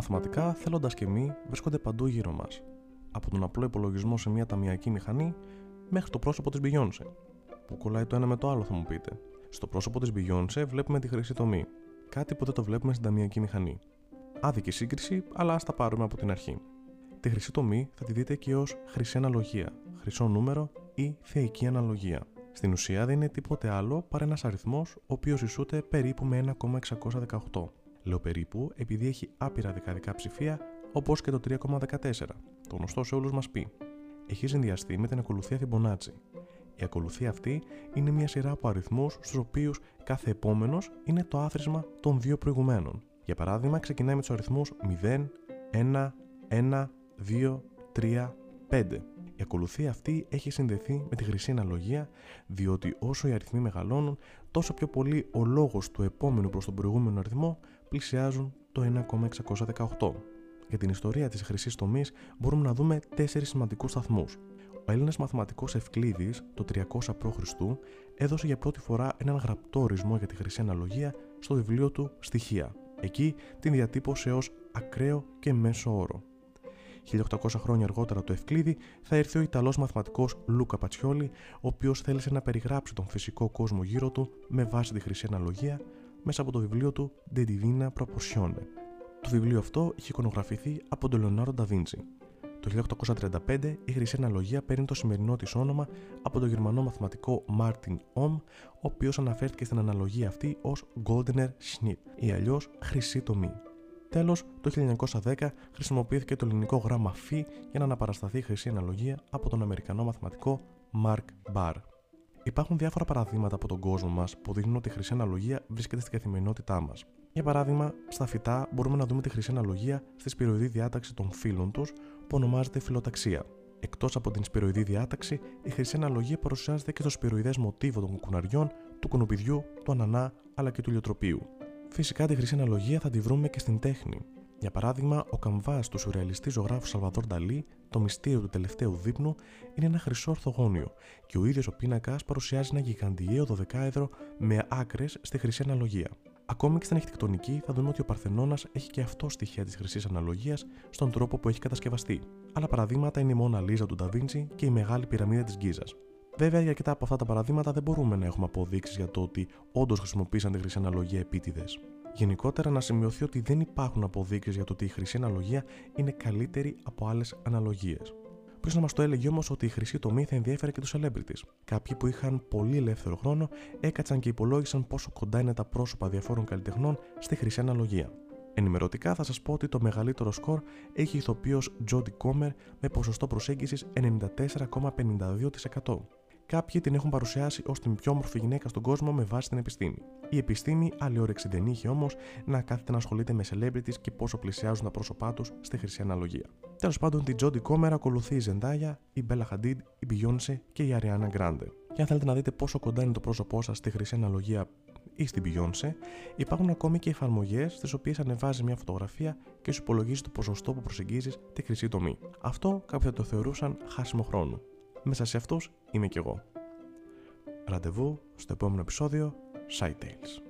μαθηματικά, θέλοντας και μη, βρίσκονται παντού γύρω μας. Από τον απλό υπολογισμό σε μια ταμιακή μηχανή μέχρι το πρόσωπο της Beyoncé. Που κολλάει το ένα με το άλλο, θα μου πείτε. Στο πρόσωπο της Beyoncé βλέπουμε τη χρυσή τομή. Κάτι που δεν το βλέπουμε στην ταμιακή μηχανή. Άδικη σύγκριση, αλλά ας τα πάρουμε από την αρχή. Τη χρυσή τομή θα τη δείτε και ως χρυσή αναλογία, χρυσό νούμερο ή θεϊκή αναλογία. Στην ουσία δεν είναι τίποτε άλλο παρά ένας αριθμός ο οποίος ισούται περίπου με 1,618. Λέω περίπου επειδή έχει άπειρα δεκαδικά ψηφία όπως και το 3,14, το γνωστό σε όλους μας πει. Έχει συνδυαστεί με την ακολουθία Fibonacci. Η ακολουθία αυτή είναι μια σειρά από αριθμούς στους οποίους κάθε επόμενος είναι το άθροισμα των δύο προηγουμένων. Για παράδειγμα, ξεκινάει με τους αριθμούς 0, 1, 1, 2, 3, 5. Η ακολουθία αυτή έχει συνδεθεί με τη χρυσή αναλογία, διότι όσο οι αριθμοί μεγαλώνουν, τόσο πιο πολύ ο λόγος του επόμενου προς τον προηγούμενο αριθμό πλησιάζουν το 1,618. Για την ιστορία της χρυσής τομής μπορούμε να δούμε τέσσερις σημαντικούς σταθμούς. Ο Έλληνας μαθηματικός Ευκλήδης το 300 π.Χ. έδωσε για πρώτη φορά έναν γραπτό ορισμό για τη χρυσή αναλογία στο βιβλίο του «Στοιχεία». Εκεί την διατύπωσε ως ακραίο και μέσο όρο. 1800 χρόνια αργότερα το Ευκλήδη θα έρθει ο Ιταλός μαθηματικός Λούκα Πατσιόλη, ο οποίος θέλησε να περιγράψει τον φυσικό κόσμο γύρω του με βάση τη χρυσή αναλογία μέσα από το βιβλίο του De Divina Proportione. Το βιβλίο αυτό είχε εικονογραφηθεί από τον Λεωνάρο Νταβίντσι. Το 1835 η χρυσή αναλογία παίρνει το σημερινό της όνομα από τον γερμανό μαθηματικό Μάρτιν Ομ, ο οποίος αναφέρθηκε στην αναλογία αυτή ως Goldener Schnitt ή αλλιώς χρυσή τομή. Τέλος, το 1910 χρησιμοποιήθηκε το ελληνικό γράμμα φ για να αναπαρασταθεί η χρυσή αναλογία από τον Αμερικανό μαθηματικό Mark Barr. Υπάρχουν διάφορα παραδείγματα από τον κόσμο μας που δείχνουν ότι η χρυσή αναλογία βρίσκεται στην καθημερινότητά μας. Για παράδειγμα, στα φυτά μπορούμε να δούμε τη χρυσή αναλογία στη σπυροειδή διάταξη των φύλων τους που ονομάζεται φιλοταξία. Εκτός από την σπυροειδή διάταξη, η χρυσή αναλογία παρουσιάζεται και στο σπυροειδές μοτίβο των κουκουναριών, του κουνουπιδιού, του ανανά αλλά και του ηλιοτροπίου. Φυσικά τη χρυσή αναλογία θα τη βρούμε και στην τέχνη. Για παράδειγμα, ο καμβάς του σουρεαλιστή ζωγράφου Σαλβαδόρ Νταλή, το μυστήριο του τελευταίου δείπνου, είναι ένα χρυσό ορθογόνιο και ο ίδιος ο πίνακας παρουσιάζει ένα γιγαντιαίο δωδεκάεδρο με άκρες στη χρυσή αναλογία. Ακόμη και στην αρχιτεκτονική θα δούμε ότι ο Παρθενώνας έχει και αυτό στοιχεία της χρυσής αναλογίας στον τρόπο που έχει κατασκευαστεί. Άλλα παραδείγματα είναι η Μόνα Λίζα του Νταβίντσι και η Μεγάλη Πυραμίδα της Γκίζας. Βέβαια, για αρκετά από αυτά τα παραδείγματα δεν μπορούμε να έχουμε αποδείξεις για το ότι όντως χρησιμοποίησαν τη χρυσή αναλογία επίτηδες. Γενικότερα, να σημειωθεί ότι δεν υπάρχουν αποδείξεις για το ότι η χρυσή αναλογία είναι καλύτερη από άλλες αναλογίες. Ποιος να μας το έλεγε όμως ότι η χρυσή τομή θα ενδιέφερε και τους celebrities. Κάποιοι που είχαν πολύ ελεύθερο χρόνο έκατσαν και υπολόγισαν πόσο κοντά είναι τα πρόσωπα διαφόρων καλλιτεχνών στη χρυσή αναλογία. Ενημερωτικά θα σας πω ότι το μεγαλύτερο σκορ έχει ηθοποιός Jodie Comer με ποσοστό προσέγγισης 94,52%. Κάποιοι την έχουν παρουσιάσει ως την πιο όμορφη γυναίκα στον κόσμο με βάση την επιστήμη. Η επιστήμη άλλη όρεξη δεν είχε όμως να κάθεται να ασχολείται με celebrities και πόσο πλησιάζουν τα πρόσωπά τους στη χρυσή αναλογία. Τέλος πάντων, την Jodie Comer ακολουθεί η Zendaya, η Bella Hadid, η Beyoncé και η Ariana Grande. Και αν θέλετε να δείτε πόσο κοντά είναι το πρόσωπό σας στη χρυσή αναλογία ή στην Beyoncé, υπάρχουν ακόμη και εφαρμογές στις οποίες ανεβάζει μια φωτογραφία και σου υπολογίζει το ποσοστό που προσεγγίζεις τη χρυσή τομή. Αυτό κάποιοι θα το θεωρούσαν χάσιμο χρόνο. Μέσα σε αυτούς είμαι κι εγώ. Ραντεβού στο επόμενο επεισόδιο Side Tales.